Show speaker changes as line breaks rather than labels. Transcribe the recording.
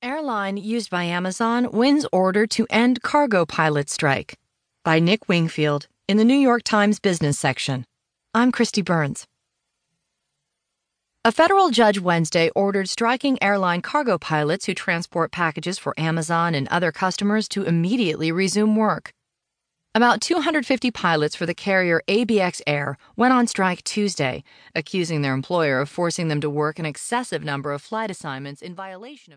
Airline used by Amazon wins order to end cargo pilot strike by Nick Wingfield in the New York Times business section. I'm Kristi Burns. A federal judge Wednesday ordered striking airline cargo pilots who transport packages for Amazon and other customers to immediately resume work. About 250 pilots for the carrier ABX Air went on strike Tuesday, accusing their employer of forcing them to work an excessive number of flight assignments in violation of